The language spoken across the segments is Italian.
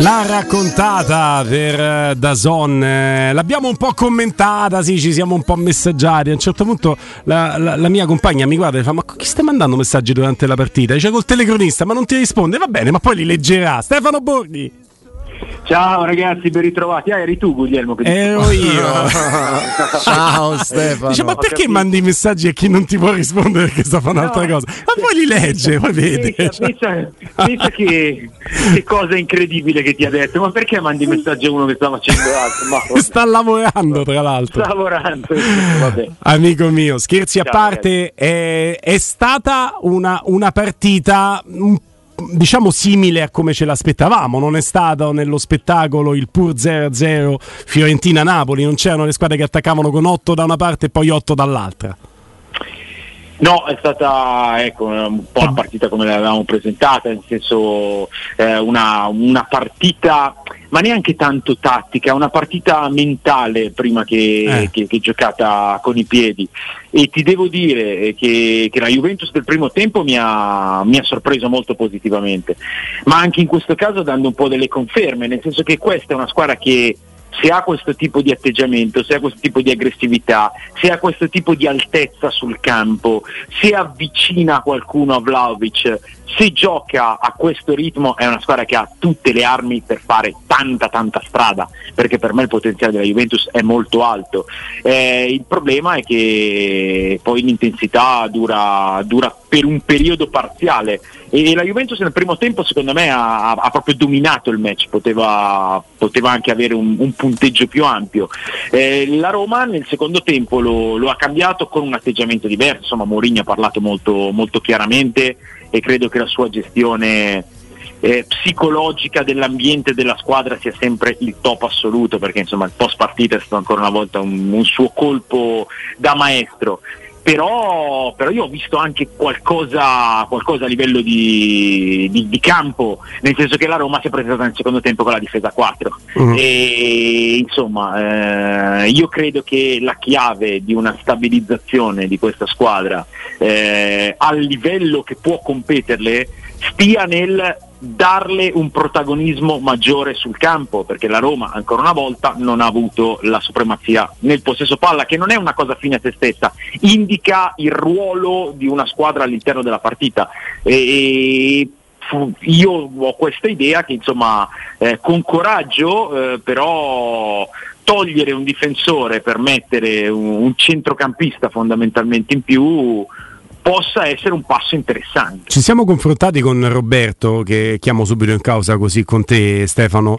La raccontata per eh, Dazon, eh, l'abbiamo un po' commentata, sì, ci siamo un po' messaggiati. A un certo punto la, la, la mia compagna mi guarda e fa: Ma chi stai mandando messaggi durante la partita? Dice col telecronista, ma non ti risponde. Va bene, ma poi li leggerà. Stefano Borghi. Ciao ragazzi, ben ritrovati. Ah, eri tu Guglielmo che Ero io. Ciao Stefano. Dice, ma perché capito. mandi i messaggi a chi non ti può rispondere perché sta facendo un'altra No. cosa? Ma poi li legge, poi vede. Pensa, pensa- pensa che, che cosa incredibile che ti ha detto, ma perché mandi messaggi a uno che sta facendo altro? Ma Sta lavorando, tra l'altro. sta lavorando. Vabbè. Amico mio, scherzi a Ciao, parte, è, è stata una, una partita un- diciamo simile a come ce l'aspettavamo, non è stato nello spettacolo il pur 0-0 Fiorentina-Napoli, non c'erano le squadre che attaccavano con 8 da una parte e poi 8 dall'altra. No, è stata ecco, un po' una partita come l'avevamo presentata, nel senso eh, una, una partita, ma neanche tanto tattica, una partita mentale prima che, Eh. che- che giocata con i piedi. E ti devo dire eh, che, che la Juventus del primo tempo mi ha, mi ha sorpreso molto positivamente, ma anche in questo caso dando un po' delle conferme, nel senso che questa è una squadra che se ha questo tipo di atteggiamento, se ha questo tipo di aggressività, se ha questo tipo di altezza sul campo, se avvicina qualcuno a Vlaovic, se gioca a questo ritmo è una squadra che ha tutte le armi per fare tanta tanta strada, perché per me il potenziale della Juventus è molto alto. Eh, il problema è che poi l'intensità dura, dura per un periodo parziale e la Juventus nel primo tempo secondo me ha, ha proprio dominato il match, poteva, poteva anche avere un, un punteggio più ampio. Eh, la Roma nel secondo tempo lo, lo ha cambiato con un atteggiamento diverso, insomma Mourinho ha parlato molto, molto chiaramente e credo che la sua gestione eh, psicologica dell'ambiente della squadra sia sempre il top assoluto perché insomma il post partita è stato ancora una volta un, un suo colpo da maestro però, però io ho visto anche qualcosa, qualcosa a livello di, di- di campo nel senso che la Roma si è presentata nel secondo tempo con la difesa a 4 Mhm. e insomma eh, io credo che la chiave di una stabilizzazione di questa squadra eh, al livello che può competerle stia nel darle un protagonismo maggiore sul campo perché la Roma ancora una volta non ha avuto la supremazia nel possesso palla che non è una cosa fine a se stessa indica il ruolo di una squadra all'interno della partita. E io ho questa idea che insomma eh, con coraggio eh, però togliere un difensore per mettere un, un centrocampista fondamentalmente in più possa essere un passo interessante. Ci siamo confrontati con Roberto, che chiamo subito in causa così con te Stefano,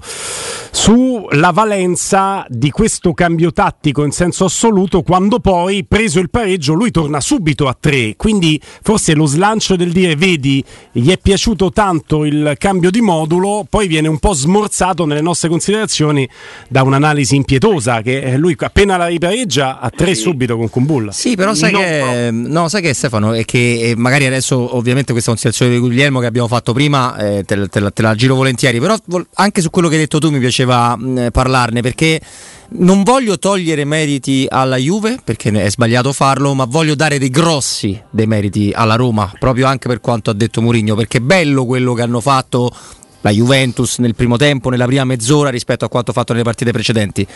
sulla valenza di questo cambio tattico in senso assoluto quando poi, preso il pareggio, lui torna subito a tre. Quindi forse lo slancio del dire, vedi, gli è piaciuto tanto il cambio di modulo, poi viene un po' smorzato nelle nostre considerazioni da un'analisi impietosa, che lui appena la ripareggia a tre Sì. subito con Kumbulla. Sì, però sai No, che no, sai che Stefano è che eh, magari adesso ovviamente questa considerazione di Guglielmo che abbiamo fatto prima eh, te, te la, te la giro volentieri, però anche su quello che hai detto tu mi piaceva mh, parlarne perché non voglio togliere meriti alla Juve perché è sbagliato farlo, ma voglio dare dei grossi dei meriti alla Roma, proprio anche per quanto ha detto Mourinho, perché è bello quello che hanno fatto la Juventus nel primo tempo, nella prima mezz'ora rispetto a quanto fatto nelle partite precedenti.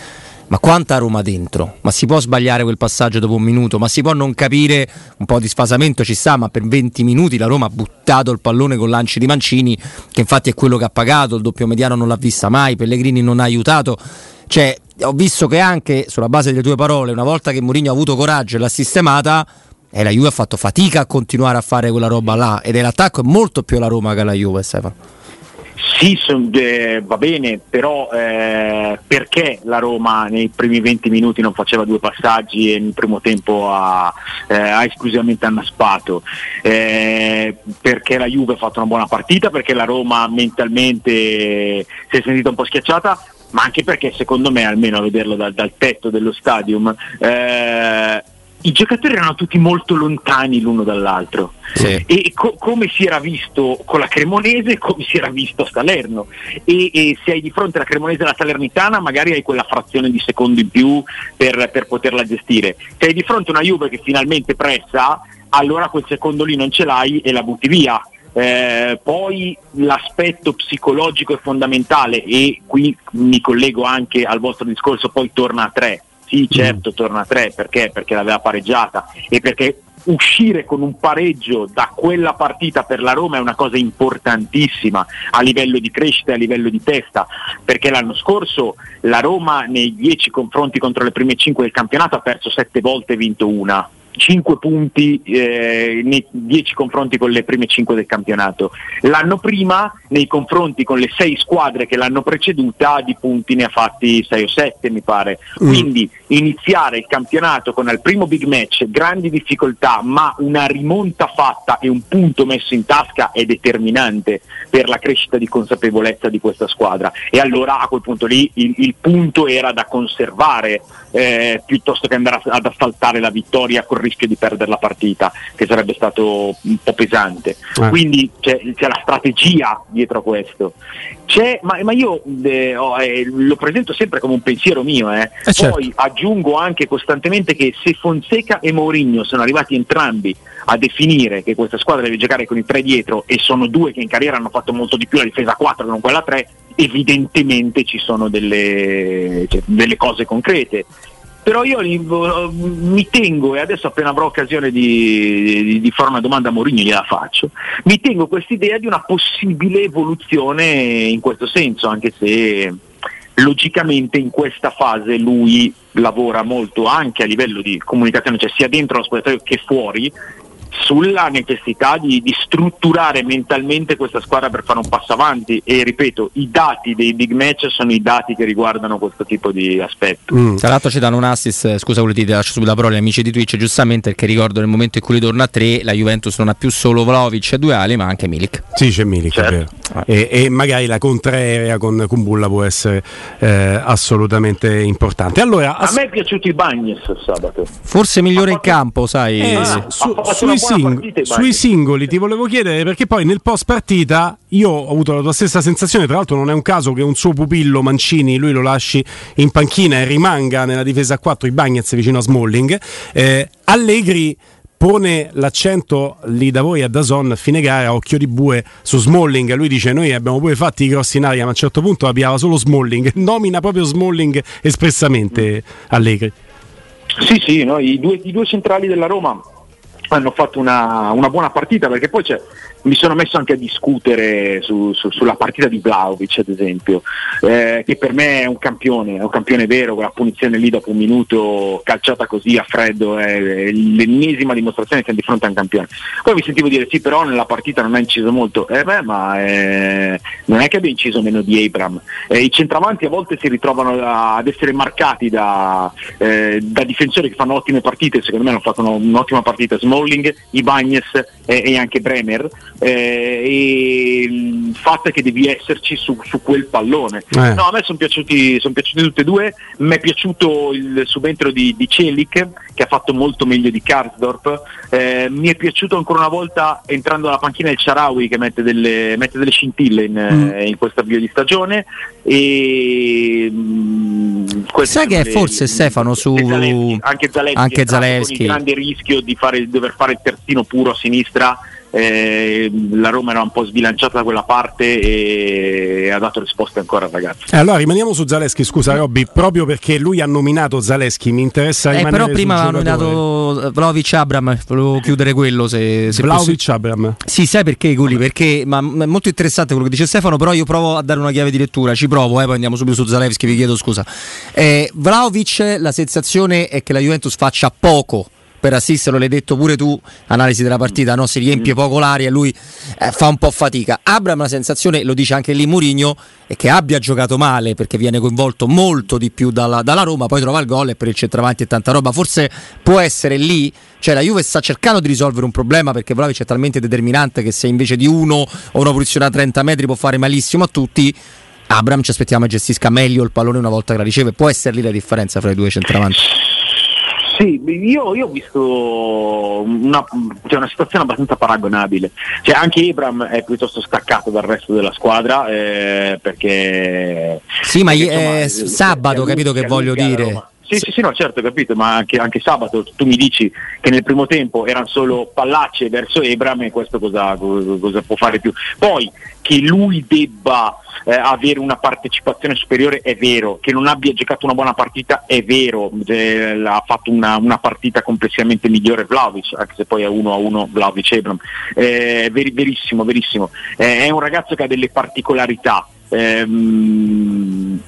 Ma quanta Roma dentro? Ma si può sbagliare quel passaggio dopo un minuto? Ma si può non capire un po' di sfasamento ci sta, ma per 20 minuti la Roma ha buttato il pallone con lanci di Mancini, che infatti è quello che ha pagato, il doppio mediano non l'ha vista mai, Pellegrini non ha aiutato. Cioè, ho visto che anche sulla base delle tue parole, una volta che Mourinho ha avuto coraggio e l'ha sistemata, e la Juve ha fatto fatica a continuare a fare quella roba là. Ed è l'attacco è molto più la Roma che la Juve, Stefano. Sì, son- eh, va bene, però eh, perché la Roma nei primi 20 minuti non faceva due passaggi e nel primo tempo ha, eh, ha esclusivamente annaspato? Eh, perché la Juve ha fatto una buona partita, perché la Roma mentalmente si è sentita un po' schiacciata, ma anche perché secondo me, almeno a vederlo dal, dal tetto dello stadium, eh, i giocatori erano tutti molto lontani l'uno dall'altro Sì. e co- come si era visto con la Cremonese come si era visto a Salerno e, e se hai di fronte la Cremonese e la Salernitana magari hai quella frazione di secondo in più per, per poterla gestire se hai di fronte una Juve che finalmente pressa allora quel secondo lì non ce l'hai e la butti via Eh, poi l'aspetto psicologico è fondamentale e qui mi collego anche al vostro discorso, poi torna a tre. Sì, certo, mm. torna a tre perché? Perché l'aveva pareggiata e perché uscire con un pareggio da quella partita per la Roma è una cosa importantissima a livello di crescita e a livello di testa, perché l'anno scorso la Roma nei dieci confronti contro le prime cinque del campionato ha perso sette volte e vinto una. 5 punti eh, nei 10 confronti con le prime 5 del campionato. L'anno prima, nei confronti con le 6 squadre che l'hanno preceduta, di punti ne ha fatti 6 o 7 mi pare. Mm. Quindi iniziare il campionato con al primo big match grandi difficoltà, ma una rimonta fatta e un punto messo in tasca è determinante per la crescita di consapevolezza di questa squadra. E allora a quel punto lì il, il punto era da conservare eh, piuttosto che andare ad assaltare la vittoria col rischio di perdere la partita, che sarebbe stato un po' pesante. Eh. Quindi c'è, c'è, la strategia dietro a questo. Ma, ma, io eh, oh, eh, lo presento sempre come un pensiero mio, eh. eh certo. poi aggiungo anche costantemente che se Fonseca e Mourinho sono arrivati entrambi a definire che questa squadra deve giocare con i tre dietro e sono due che in carriera hanno fatto molto di più la difesa 4 che non quella 3, evidentemente ci sono delle, cioè, delle cose concrete. Però io mi tengo, e adesso appena avrò occasione di, di, di fare una domanda a Mourinho gliela faccio, mi tengo quest'idea di una possibile evoluzione in questo senso, anche se logicamente in questa fase lui lavora molto anche a livello di comunicazione, cioè sia dentro lo spogliatoio che fuori, sulla necessità di, di, strutturare mentalmente questa squadra per fare un passo avanti. E ripeto i dati dei big match sono i dati che riguardano questo tipo di aspetto. Mm. tra l'altro ci danno un assist scusa ti lascio subito la parola agli amici di Twitch giustamente perché ricordo nel momento in cui ritorna a 3 la Juventus non ha più solo Vlaovic e due ali ma anche Milik. Sì c'è Milik certo. e, e, magari la contraerea con Kumbulla può essere eh, assolutamente importante. Allora a me è piaciuto i Bagnes sabato. Forse migliore in campo sai eh, ah, su, sui sing- sui singoli ti volevo chiedere perché poi nel post partita io ho avuto la tua stessa sensazione, tra l'altro non è un caso che un suo pupillo Mancini lui lo lasci in panchina e rimanga nella difesa a 4 i Bagnets vicino a Smalling. Eh, Allegri pone l'accento lì da voi a Dazon a fine gara, occhio di bue su Smalling. Lui dice: Noi abbiamo pure fatti i grossi in aria, ma a un certo punto abbiava solo Smalling. Nomina proprio Smalling espressamente Allegri. Sì, sì, no, i, due, i due centrali della Roma hanno fatto una, una buona partita perché poi mi sono messo anche a discutere su, su, sulla partita di Vlaovic ad esempio, eh, che per me è un campione, è un campione vero, con la punizione lì dopo un minuto calciata così a freddo, è, è l'ennesima dimostrazione che siamo di fronte a un campione. Poi mi sentivo dire sì però nella partita non ha inciso molto, eh beh ma eh, non è che abbia inciso meno di Abram, eh, i centravanti a volte si ritrovano ad essere marcati da, eh, da, difensori che fanno ottime partite, secondo me hanno fatto un'ottima partita Smalling, Ibagnes e anche Bremer eh, e il fatto è che devi esserci su, su quel pallone. Eh. No, a me sono piaciuti, son piaciuti tutti e due, mi è piaciuto il subentro di, di Celic che ha fatto molto meglio di Karsdorp, eh, mi è piaciuto ancora una volta entrando alla panchina il Sharawi che mette delle, mette delle scintille in, mm. Eh, in questo avvio di stagione e mm, sai che le, forse Stefano su Zalewski, anche Zalewski, anche Zalewski. con il grande rischio di fare, dover fare il terzino puro a sinistra eh, la Roma era un po' sbilanciata da quella parte e ha dato risposte ancora al ragazzo. Eh, allora rimaniamo su Zaleschi, scusa Robby, proprio perché lui ha nominato Zaleschi, mi interessa eh, rimanere però prima ha nominato Vlaovic Abram, volevo chiudere quello se, se Vlaovic Abram. Sì, sai perché Gulli? Perché ma, è molto interessante quello che dice Stefano, però io provo a dare una chiave di lettura, ci provo, eh, poi andiamo subito su Zalewski, vi chiedo scusa. Eh, Vlaovic, la sensazione è che la Juventus faccia poco per assisterlo, l'hai detto pure tu, analisi della partita, no? si riempie poco l'aria e lui eh, fa un po' fatica. Abram la sensazione, lo dice anche lì Murigno, è che abbia giocato male perché viene coinvolto molto di più dalla, dalla Roma, poi trova il gol e per il centravanti e tanta roba. Forse può essere lì, cioè la Juve sta cercando di risolvere un problema perché Vlaovic è talmente determinante che se invece di uno o una posizione a 30 metri può fare malissimo a tutti, Abram ci aspettiamo che gestisca meglio il pallone una volta che la riceve. Può essere lì la differenza fra i due centravanti? Sì, io, io ho visto una, cioè una, situazione abbastanza paragonabile. Cioè, anche Abram è piuttosto staccato dal resto della squadra eh, perché... Sì, ma perché, insomma, è sabato, capito che voglio dire. Sì, sì, sì, no, certo, capito, ma anche, anche, sabato tu mi dici che nel primo tempo erano solo pallacce verso Ebram e questo cosa, cosa può fare più? Poi che lui debba eh, avere una partecipazione superiore è vero, che non abbia giocato una buona partita è vero, eh, ha fatto una, una, partita complessivamente migliore Vlaovic, anche se poi è uno a uno Vlaovic Ebram, eh, ver- verissimo, verissimo, eh, è un ragazzo che ha delle particolarità. Ehm,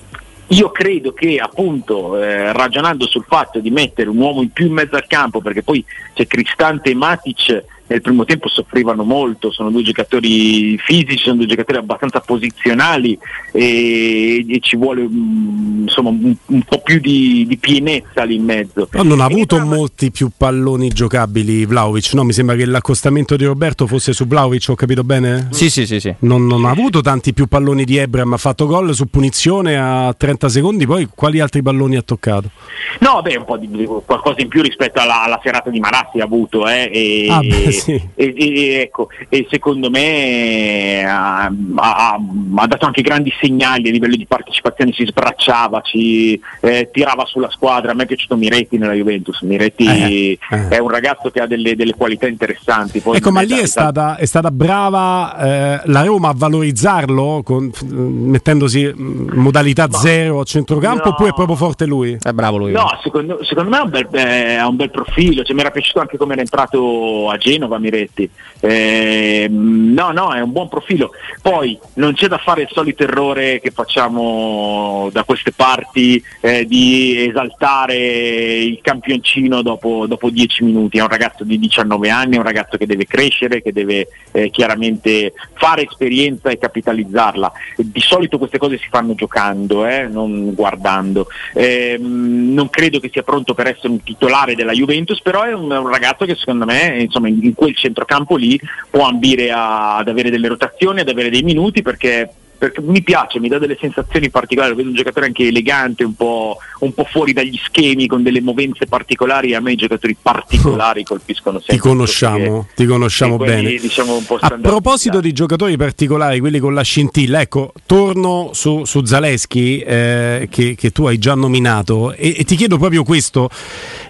io credo che appunto eh, ragionando sul fatto di mettere un uomo in più in mezzo al campo, perché poi c'è Cristante e Matic nel primo tempo soffrivano molto, sono due giocatori fisici, sono due giocatori abbastanza posizionali e, e ci vuole mm, insomma, un, un, po' più di, di, pienezza lì in mezzo. No, non ha avuto però... molti più palloni giocabili Vlaovic, no? Mi sembra che l'accostamento di Roberto fosse su Vlaovic, ho capito bene? Sì, sì, sì. sì. Non, non ha avuto tanti più palloni di Ebram, ha fatto gol su punizione a 30 secondi, poi quali altri palloni ha toccato? No, beh, un po' di qualcosa in più rispetto alla, alla serata di Marazzi ha avuto, eh, e, ah, beh, sì. e, e, ecco, e secondo me ha, ha, ha, dato anche grandi segnali a livello di partecipazione, si sbracciava, ci eh, tirava sulla squadra. A me è piaciuto Miretti nella Juventus. Miretti eh, eh. è un ragazzo che ha delle, delle qualità interessanti. Poi ecco, ma lì è stata, è stata brava eh, la Roma a valorizzarlo con, mettendosi in modalità ma, zero a centrocampo no, oppure è proprio forte lui? È bravo lui. No, secondo, secondo me ha un, bel, un bel profilo. Cioè, mi era piaciuto anche come era entrato a Genova Genova Miretti. Eh, no, no, è un buon profilo. Poi non c'è da fare il solito errore che facciamo da queste parti eh, di esaltare il campioncino dopo, dopo, dieci minuti. È un ragazzo di 19 anni, è un ragazzo che deve crescere, che deve eh, chiaramente fare esperienza e capitalizzarla. Di solito queste cose si fanno giocando, eh, non guardando. Ehm, non credo che sia pronto per essere un titolare della Juventus, però è un, un ragazzo che secondo me insomma, in, in quel centrocampo lì può ambire a, ad avere delle rotazioni, ad avere dei minuti perché perché mi piace, mi dà delle sensazioni particolari, vedo un giocatore anche elegante, un po', un po', fuori dagli schemi, con delle movenze particolari, a me i giocatori particolari colpiscono sempre. Ti conosciamo, ti conosciamo quelli, bene. Diciamo, a proposito di giocatori particolari, quelli con la scintilla, ecco, torno su, su Zaleschi eh, che, che, tu hai già nominato e, e ti chiedo proprio questo,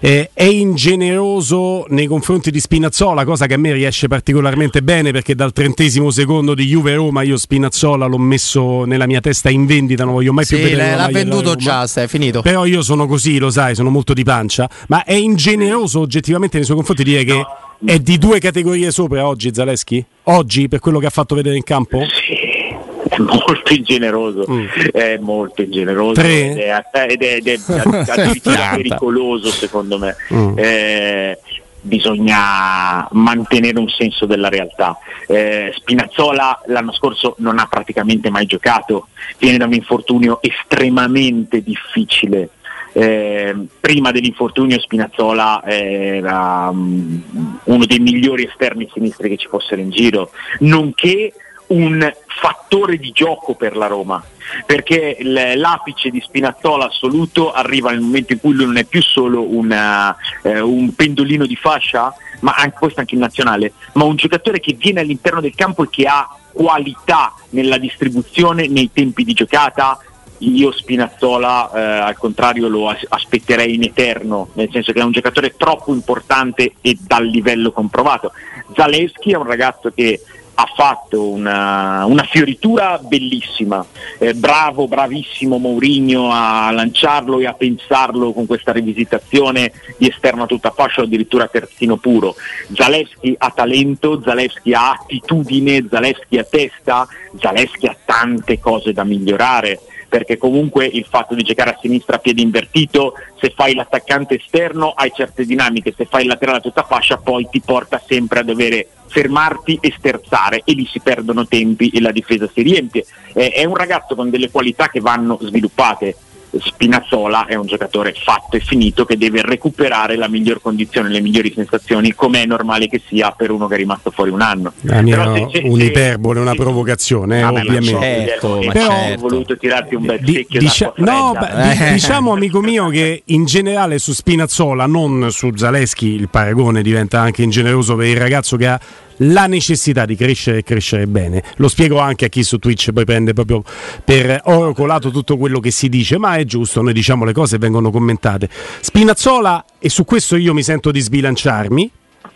eh, è ingeneroso nei confronti di Spinazzola, cosa che a me riesce particolarmente bene perché dal trentesimo secondo di Juve-Roma io Spinazzola l'ho messo messo nella mia testa in vendita, non voglio mai sì, più vedere. L'ha venduto già, è finito. Però io sono così, lo sai, sono molto di pancia. Ma è ingeneroso oggettivamente nei suoi confronti dire che no. è di due categorie sopra oggi Zaleschi? Oggi per quello che ha fatto vedere in campo? Sì è molto ingeneroso, mm. è molto ingeneroso ed è, ed è, ed è addirittura pericoloso secondo me. Mm. Eh, bisogna mantenere un senso della realtà. Eh, Spinazzola l'anno scorso non ha praticamente mai giocato, viene da un infortunio estremamente difficile. Eh, prima dell'infortunio Spinazzola era um, uno dei migliori esterni sinistri che ci fossero in giro, nonché un fattore di gioco per la Roma perché l'apice di Spinazzola assoluto arriva nel momento in cui lui non è più solo una, eh, un pendolino di fascia, ma anche, questo anche in nazionale, ma un giocatore che viene all'interno del campo e che ha qualità nella distribuzione, nei tempi di giocata. Io Spinazzola eh, al contrario lo as- aspetterei in eterno, nel senso che è un giocatore troppo importante e dal livello comprovato. Zalewski è un ragazzo che ha fatto una, una fioritura bellissima, eh, bravo, bravissimo Mourinho a lanciarlo e a pensarlo con questa rivisitazione di esterno a tutta fascia addirittura terzino puro. Zalewski ha talento, Zalewski ha attitudine, Zalewski ha testa, Zalewski ha tante cose da migliorare perché comunque il fatto di giocare a sinistra a piede invertito, se fai l'attaccante esterno hai certe dinamiche, se fai il laterale a tutta fascia poi ti porta sempre a dover fermarti e sterzare e lì si perdono tempi e la difesa si riempie. Eh, è un ragazzo con delle qualità che vanno sviluppate Spinazzola è un giocatore fatto e finito che deve recuperare la miglior condizione, le migliori sensazioni, come è normale che sia per uno che è rimasto fuori un anno. Ah, Però se, se, un'iperbole, una provocazione, ah, ovviamente. Certo, Però certo. ho voluto tirarti un bel di, dicia- no, beh, diciamo amico mio che in generale su Spinazzola, non su Zaleschi, il paragone diventa anche ingeneroso per il ragazzo che ha la necessità di crescere e crescere bene. Lo spiego anche a chi su Twitch poi prende proprio per oro colato tutto quello che si dice, ma è giusto, noi diciamo le cose e vengono commentate. Spinazzola, e su questo io mi sento di sbilanciarmi,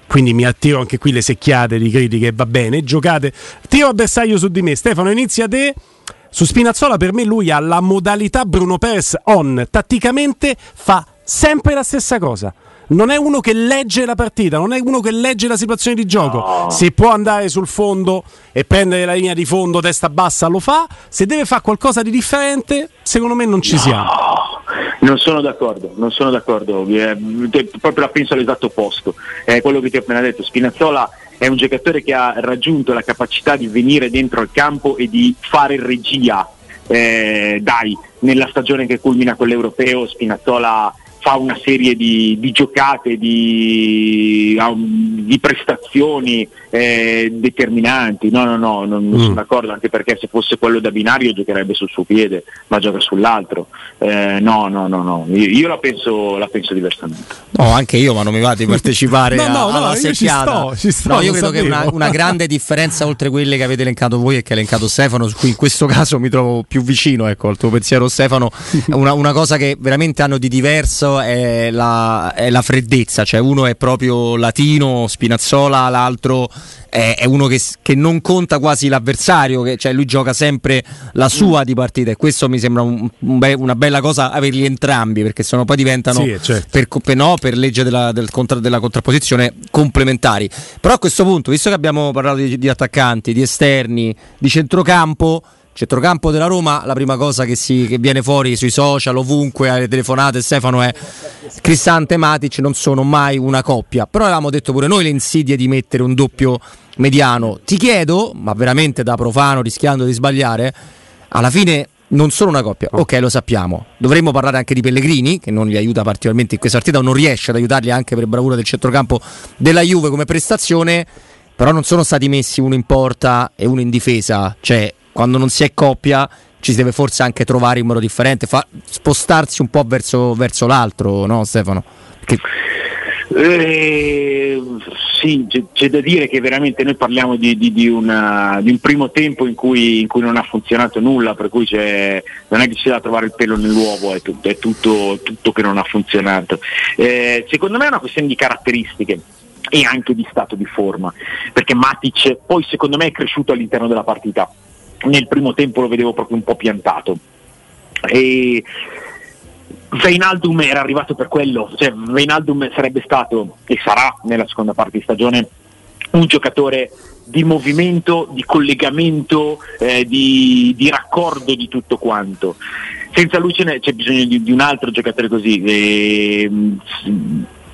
quindi mi attiro anche qui le secchiate di critiche, va bene, giocate, tiro a bersaglio su di me, Stefano inizia te. Su Spinazzola per me lui ha la modalità Bruno Perez on, tatticamente fa sempre la stessa cosa non è uno che legge la partita, non è uno che legge la situazione di gioco. No. Se può andare sul fondo e prendere la linea di fondo testa bassa, lo fa. Se deve fare qualcosa di differente, secondo me non ci no. siamo. Non sono d'accordo, non sono d'accordo, eh, proprio la penso all'esatto opposto. È quello che ti ho appena detto. Spinazzola è un giocatore che ha raggiunto la capacità di venire dentro al campo e di fare regia. Eh, dai, nella stagione che culmina con l'Europeo, Spinazzola fa una serie di, di giocate, di, di prestazioni eh, determinanti. No, no, no, non, mm. sono d'accordo, anche perché se fosse quello da binario giocherebbe sul suo piede, ma gioca sull'altro. Eh, no, no, no, no, io, io la, penso, la, penso, diversamente. No, anche io, ma non mi va di partecipare no, no, alla no, secchiata. Ci sto, ci sto, no, io credo sapevo. che una, una, grande differenza oltre quelle che avete elencato voi e che ha elencato Stefano, su cui in questo caso mi trovo più vicino ecco, al tuo pensiero Stefano, una, una cosa che veramente hanno di diverso è la, è la, freddezza, cioè uno è proprio latino, Spinazzola, l'altro è, è uno che, che, non conta quasi l'avversario, che, cioè lui gioca sempre la sua di partita e questo mi sembra un, un be- una bella cosa averli entrambi perché sennò poi diventano sì, certo. per, per, no, per, legge della, del contra, della contrapposizione complementari. Però a questo punto, visto che abbiamo parlato di, di attaccanti, di esterni, di centrocampo, centrocampo della Roma, la prima cosa che, si, che, viene fuori sui social, ovunque, alle telefonate, Stefano, è Cristante e Matic non sono mai una coppia. Però avevamo detto pure noi le insidie di mettere un doppio mediano. Ti chiedo, ma veramente da profano, rischiando di sbagliare, alla fine non sono una coppia. Ok, lo sappiamo. Dovremmo parlare anche di Pellegrini, che non li aiuta particolarmente in questa partita, o non riesce ad aiutarli anche per bravura del centrocampo della Juve come prestazione. Però non sono stati messi uno in porta e uno in difesa. Cioè, quando non si è coppia ci si deve forse anche trovare in modo differente, fa, spostarsi un po' verso, verso l'altro, no Stefano? Che... Eh, sì, c'è, c'è, da dire che veramente noi parliamo di, di, di, una, di un primo tempo in cui, in cui, non ha funzionato nulla, per cui non è che c'è da trovare il pelo nell'uovo, è tutto, è tutto, tutto che non ha funzionato. Eh, secondo me è una questione di caratteristiche e anche di stato di forma, perché Matic poi secondo me è cresciuto all'interno della partita nel primo tempo lo vedevo proprio un po' piantato. E Veinaldum era arrivato per quello, cioè Veinaldum sarebbe stato e sarà nella seconda parte di stagione un giocatore di movimento, di collegamento, eh, di, di, raccordo di tutto quanto. Senza lui c'è, bisogno di, di, un altro giocatore così. E,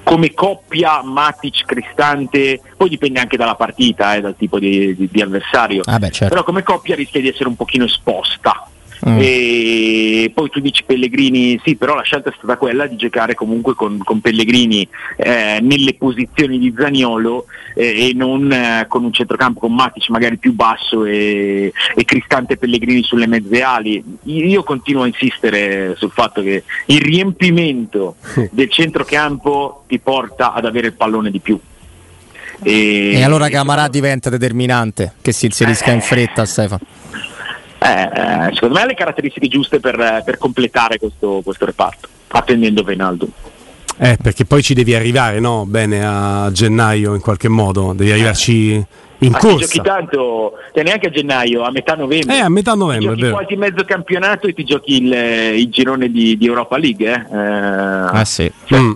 come coppia Matic-Cristante, poi dipende anche dalla partita, eh, dal tipo di, di, di avversario, ah beh, certo. però come coppia rischia di essere un pochino esposta Mm. E poi tu dici Pellegrini, sì, però la scelta è stata quella di giocare comunque con, con Pellegrini eh, nelle posizioni di Zaniolo eh, e non eh, con un centrocampo con Matic magari più basso e, e Cristante Pellegrini sulle mezze ali. Io continuo a insistere sul fatto che il riempimento del centrocampo ti porta ad avere il pallone di più. E, e allora Camarà diventa determinante, che si inserisca in fretta Stefano. Eh, secondo me ha le caratteristiche giuste per, per completare questo, questo, reparto, attendendo Venaldo. Eh, perché poi ci devi arrivare, no? Bene a gennaio in qualche modo, devi arrivarci in Ma corsa. giochi tanto, cioè neanche a gennaio, a metà novembre. Eh, a metà novembre. Ti giochi quasi mezzo campionato e ti giochi il, il girone di, di, Europa League. Eh? Eh, ah sì. Cioè, mm.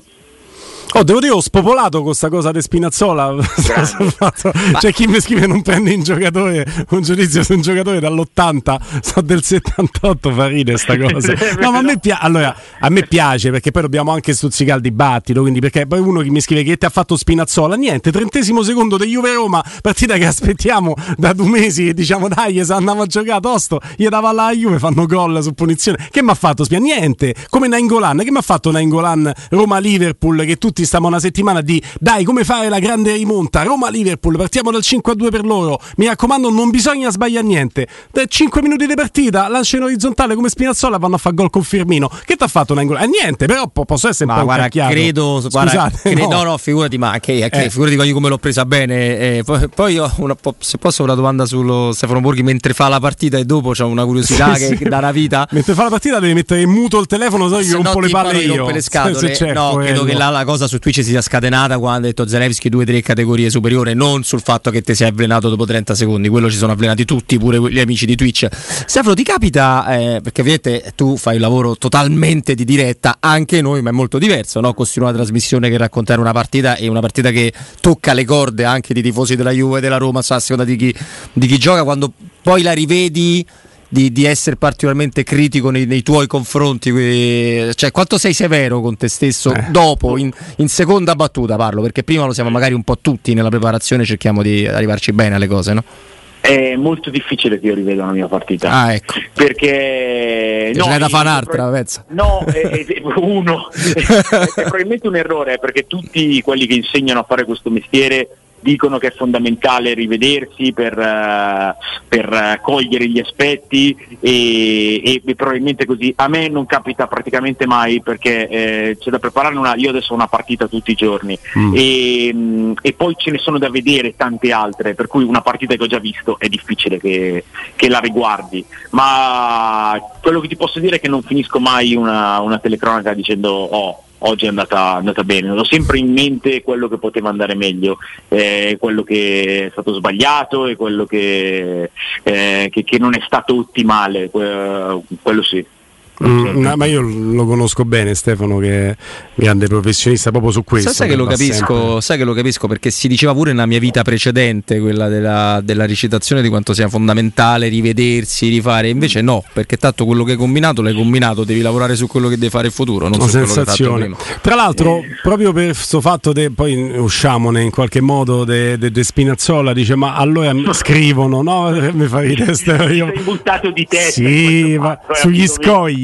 Oh, devo dire, ho spopolato con questa cosa di Spinazzola. C'è chi mi scrive non prende un giocatore, un giudizio su un giocatore dall'80, so del 78, fa ridere sta cosa. No, ma a me, pia- allora, a me piace perché poi dobbiamo anche stuzzicare il dibattito, quindi perché poi uno che mi scrive che ti ha fatto Spinazzola, niente, trentesimo secondo di Juve Roma, partita che aspettiamo da due mesi e diciamo dai, se andiamo a giocare tosto, gli dava la Juve, fanno gol su punizione. Che mi ha fatto Spinazzola? Niente, come Nainggolan, che mi ha fatto Nainggolan Roma-Liverpool che tutti tutti stiamo una settimana di dai come fare la grande rimonta, Roma-Liverpool, partiamo dal 5-2 per loro, mi raccomando non bisogna sbagliare niente, da 5 minuti di partita, lancio in orizzontale come Spinazzola vanno a fare gol con Firmino, che ti ha fatto un angolo? Eh, niente, però posso essere ma un po' guarda, credo, guarda, Scusate, cre- no. no. no, figurati, ma che, che Eh. figurati io come l'ho presa bene. eh, poi, poi io una po- se posso una domanda sullo Stefano Borghi mentre fa la partita e dopo c'ho una curiosità Sì, che, sì. dà una vita. Mentre fa la partita devi mettere in muto il telefono, no gli Se no rompo le ti palle io. le scatole. se c'è no, credo che la, la cosa su Twitch sia scatenata quando ha detto Zelensky due o tre categorie superiore, non sul fatto che ti sei avvelenato dopo 30 secondi. Quello ci sono avvelenati tutti, pure gli amici di Twitch. Stefano, ti capita, eh, perché ovviamente tu fai un lavoro totalmente di diretta, anche noi, ma è molto diverso, no? Costruire una trasmissione che raccontare una partita e una partita che tocca le corde anche di tifosi della Juve della Roma, a seconda di chi, di chi gioca, quando poi la rivedi di, di essere particolarmente critico nei, nei tuoi confronti, cioè quanto sei severo con te stesso Eh. dopo, in, in seconda battuta parlo, perché prima lo siamo magari un po' tutti nella preparazione, cerchiamo di arrivarci bene alle cose, no? È molto difficile che io riveda la mia partita. Ah, ecco. Perché Ce n'è da io- fare un'altra, pensa. No, è, è- uno. è, è probabilmente un errore, perché tutti quelli che insegnano a fare questo mestiere dicono che è fondamentale rivedersi per, eh, per, eh, cogliere gli aspetti e, e- e probabilmente così. A me non capita praticamente mai perché eh, c'è da preparare una, io adesso ho una partita tutti i giorni Mm. e, mh, e poi ce ne sono da vedere tante altre, per cui una partita che ho già visto è difficile che, che la riguardi, ma quello che ti posso dire è che non finisco mai una, una telecronaca dicendo oh oggi è andata, andata bene, ho sempre in mente quello che poteva andare meglio, eh, quello che è stato sbagliato e quello che, eh, che- che non è stato ottimale, que- quello sì. Mm, no, ma io lo conosco bene Stefano che è grande professionista proprio su questo. Sai, sai che lo capisco, sai che lo capisco perché si diceva pure nella mia vita precedente, quella della, della recitazione, di quanto sia fondamentale rivedersi, rifare. Invece no, perché tanto quello che hai combinato l'hai combinato, devi lavorare su quello che devi fare in futuro, non Una su quello che hai fatto sensazione. prima. Tra l'altro, proprio per questo fatto, de, poi usciamone in qualche modo de, de- de Spinazzola, dice: Ma allora scrivono, no? Mi fa ridere. Stefano, io- Sei buttato di testa. Sì, ma eh, sugli mio.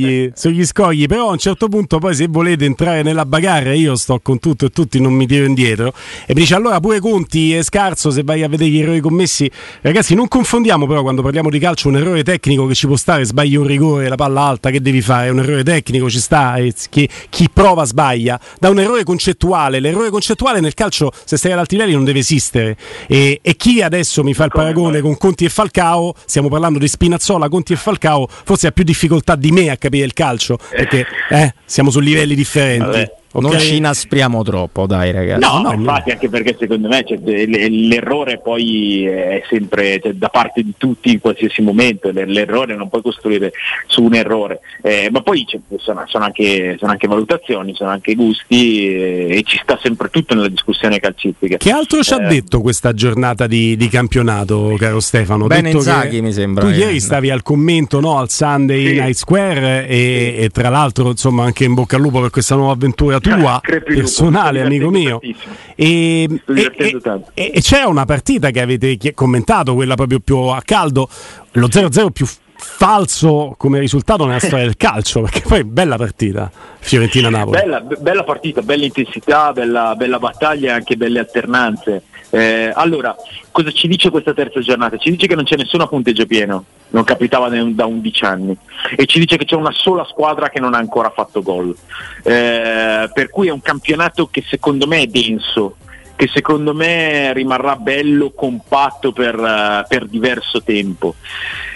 Scogli, sugli scogli, però a un certo punto poi se volete entrare nella bagarre io sto con tutto e tutti, non mi tiro indietro. E mi dice allora pure Conti è scarso se vai a vedere gli errori commessi. Ragazzi non confondiamo però quando parliamo di calcio un errore tecnico che ci può stare, sbagli un rigore, la palla alta, che devi fare? È un errore tecnico, ci sta, e chi, chi prova sbaglia. Da un errore concettuale, l'errore concettuale nel calcio se stai ad alti livelli non deve esistere. E, e chi adesso mi fa il paragone con Conti e Falcao, stiamo parlando di Spinazzola, Conti e Falcao, forse ha più difficoltà di me a capire il calcio, perché eh, siamo su livelli differenti. Vabbè. Ok? Non ci inaspriamo troppo, dai ragazzi. No, no, infatti anche perché secondo me cioè, l'errore poi è sempre cioè, da parte di tutti in qualsiasi momento, l'errore non puoi costruire su un errore, Eh, ma poi cioè, sono, sono anche, sono anche valutazioni, sono anche gusti eh, e ci sta sempre tutto nella discussione calcistica. Che altro ci ha Eh, detto questa giornata di, di campionato, caro Stefano? Bene che mi sembra, Tu eh. ieri stavi al commento no, al Sunday Sì. Night Square e, e tra l'altro insomma anche in bocca al lupo per questa nuova avventura tua, personale, amico mio. E, e- e- e- c'è una partita che avete commentato, quella proprio più a caldo, lo 0-0 più falso come risultato nella storia del calcio, perché poi bella partita, Fiorentina-Napoli. Bella, be- bella partita, bella intensità, bella, bella battaglia e anche belle alternanze. Eh, allora, cosa ci dice questa terza giornata? Ci dice che non c'è nessuno a punteggio pieno, non capitava da 11 anni, e ci dice che c'è una sola squadra che non ha ancora fatto gol. Eh, per cui è un campionato che secondo me è denso, che secondo me rimarrà bello, compatto per, eh, per diverso tempo.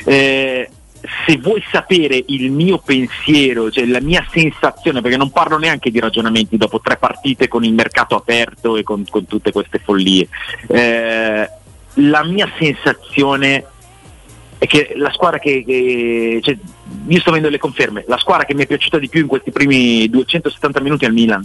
Eh, se vuoi sapere il mio pensiero, cioè la mia sensazione, perché non parlo neanche di ragionamenti dopo tre partite con il mercato aperto e con, con tutte queste follie, eh, la mia sensazione è che la squadra che, che- cioè, io sto avendo le conferme, la squadra che mi è piaciuta di più in questi primi 270 minuti è il Milan.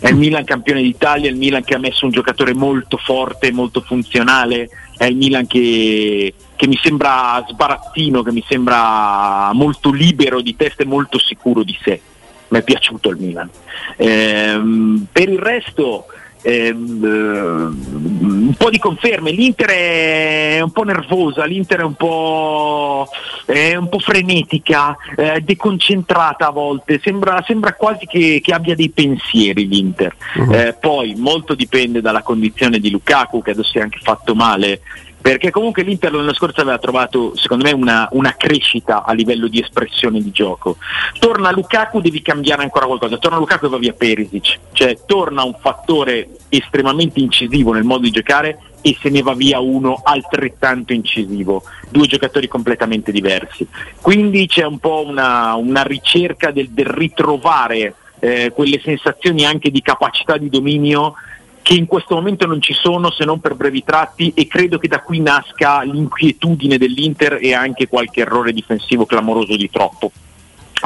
È il Milan campione d'Italia, è il Milan che ha messo un giocatore molto forte, molto funzionale, è il Milan che, che mi sembra sbarazzino, che mi sembra molto libero di testa e molto sicuro di sé. Mi è piaciuto il Milan. Ehm, per il resto ehm, eh, un po' di conferme. L'Inter è un po' nervosa, l'Inter è un po', è un po frenetica, eh, deconcentrata a volte, sembra, sembra quasi che, che, abbia dei pensieri l'Inter. Uh-huh. Eh, poi molto dipende dalla condizione di Lukaku che adesso si è anche fatto male perché comunque l'Inter l'anno scorso aveva trovato secondo me una, una, crescita a livello di espressione di gioco. Torna Lukaku devi cambiare ancora qualcosa. Torna Lukaku e va via Perisic. Cioè torna un fattore estremamente incisivo nel modo di giocare e se ne va via uno altrettanto incisivo. Due giocatori completamente diversi. Quindi c'è un po' una, una ricerca del, del ritrovare eh, quelle sensazioni anche di capacità di dominio che in questo momento non ci sono se non per brevi tratti e credo che da qui nasca l'inquietudine dell'Inter e anche qualche errore difensivo clamoroso di troppo.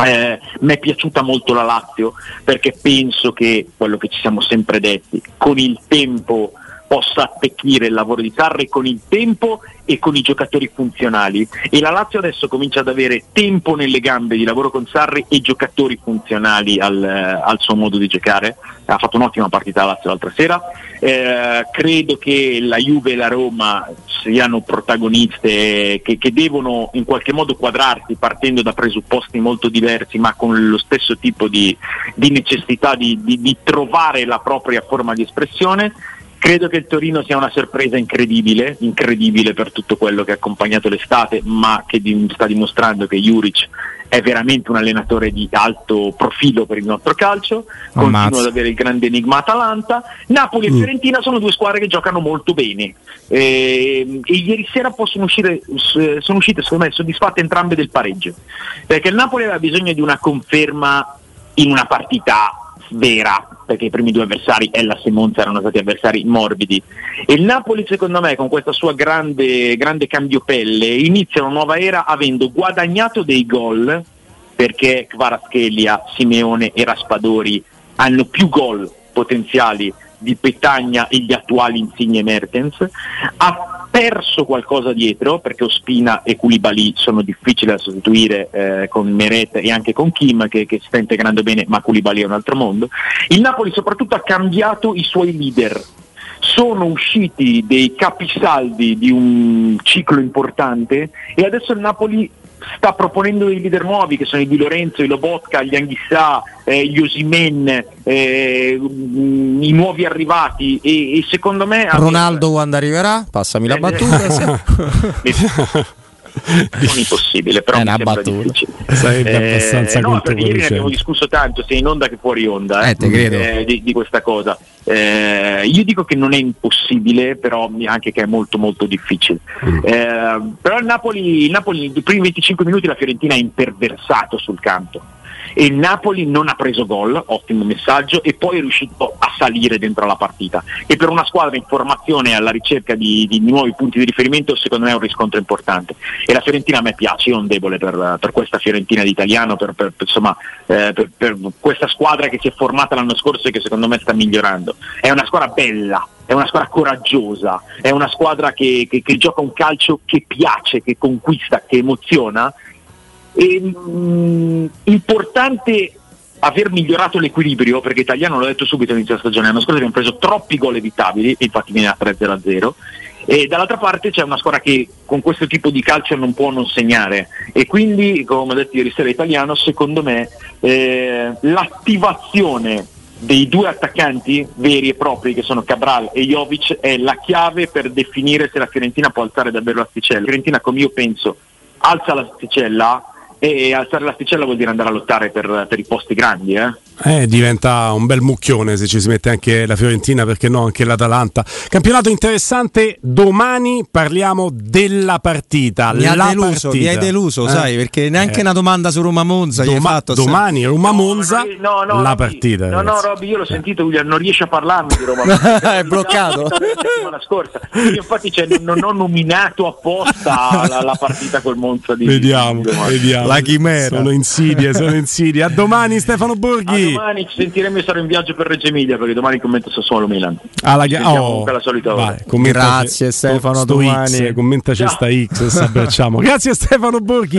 Eh, mi è piaciuta molto la Lazio perché penso che quello che ci siamo sempre detti, con il tempo possa attecchire il lavoro di Sarri con il tempo e con i giocatori funzionali. E la Lazio adesso comincia ad avere tempo nelle gambe di lavoro con Sarri e giocatori funzionali al, al suo modo di giocare. Ha fatto un'ottima partita la Lazio l'altra sera. Eh, credo che la Juve e la Roma siano protagoniste che, che, devono in qualche modo quadrarsi partendo da presupposti molto diversi ma con lo stesso tipo di, di necessità di, di, di trovare la propria forma di espressione Credo che il Torino sia una sorpresa incredibile, incredibile per tutto quello che ha accompagnato l'estate, ma che sta dimostrando che Juric è veramente un allenatore di alto profilo per il nostro calcio, continua ad avere il grande enigma Atalanta. Napoli mm. e Fiorentina sono due squadre che giocano molto bene e, e ieri sera possono uscire, sono uscite secondo me soddisfatte entrambe del pareggio, perché il Napoli aveva bisogno di una conferma in una partita vera perché i primi due avversari Ellas e Monza erano stati avversari morbidi. E il Napoli secondo me con questa sua grande, grande cambiopelle inizia una nuova era avendo guadagnato dei gol perché Kvaraschelia, Simeone e Raspadori hanno più gol potenziali di Petagna e gli attuali Insigne Mertens, ha perso qualcosa dietro perché Ospina e Koulibaly sono difficili da sostituire eh, con Meret e anche con Kim che, che, si sta integrando bene ma Koulibaly è un altro mondo. Il Napoli soprattutto ha cambiato i suoi leader, sono usciti dei capisaldi di un ciclo importante e adesso il Napoli sta proponendo dei leader nuovi che sono i Di Lorenzo, i Lobotka, gli Anghissà, eh, gli Osimen, eh, i nuovi arrivati e, e secondo me... Ronaldo quando arriverà? Passami la eh, battuta. non impossibile, però è una battuta. Sarebbe eh, abbastanza no, perché ieri ne abbiamo discusso tanto, sia in onda che fuori onda eh, eh, di, di, questa cosa. Eh, io dico che non è impossibile, però anche che è molto molto difficile. Mm. Eh, però il Napoli, il Napoli, nei primi 25 minuti la Fiorentina ha imperversato sul campo e il Napoli non ha preso gol, ottimo messaggio, e poi è riuscito a salire dentro la partita. E per una squadra in formazione alla ricerca di, di nuovi punti di riferimento secondo me è un riscontro importante. E la Fiorentina a me piace, io un debole per, per questa Fiorentina d'italiano, per, per, insomma, eh, per questa squadra che si è formata l'anno scorso e che secondo me sta migliorando. È una squadra bella, è una squadra coraggiosa, è una squadra che, che, che, gioca un calcio che piace, che conquista, che emoziona e, mh, mm, importante aver migliorato l'equilibrio, perché Italiano l'ho detto subito all'inizio della stagione, l'anno scorso abbiamo preso troppi gol evitabili, infatti viene a 3-0-0, e dall'altra parte c'è una squadra che con questo tipo di calcio non può non segnare e quindi, come ho detto ieri sera Italiano, secondo me eh, l'attivazione dei due attaccanti veri e propri che sono Cabral e Jovic è la chiave per definire se la Fiorentina può alzare davvero l'asticella. La Fiorentina, come io penso, alza l'asticella e alzare l'asticella vuol dire andare a lottare per, per i posti grandi. Eh? Eh, diventa un bel mucchione se ci si mette anche la Fiorentina, perché no anche l'Atalanta. Campionato interessante, domani parliamo della partita. Mi, ha deluso, partita. mi hai deluso, eh? sai, perché neanche eh. una domanda su Roma Monza. Doma- fatto, domani Roma Monza, no, no, la partita. No, no, Robby, io l'ho sentito, William, non riesce a parlarmi di Roma Monza. È bloccato. La settimana scorsa. Io infatti cioè, non ho nominato apposta la, la partita col Monza di Vediamo, vediamo. La chimera. Sono insidie, sono insidie. A domani Stefano Borghi domani ci sentiremo e sarò in viaggio per Reggio Emilia perché domani commento Sassuolo Milan. Alla ah, ga- oh. la solita ora. Vai, Grazie Stefano, domani. X, commentaci sta X, ci abbracciamo. Grazie Stefano Borghi.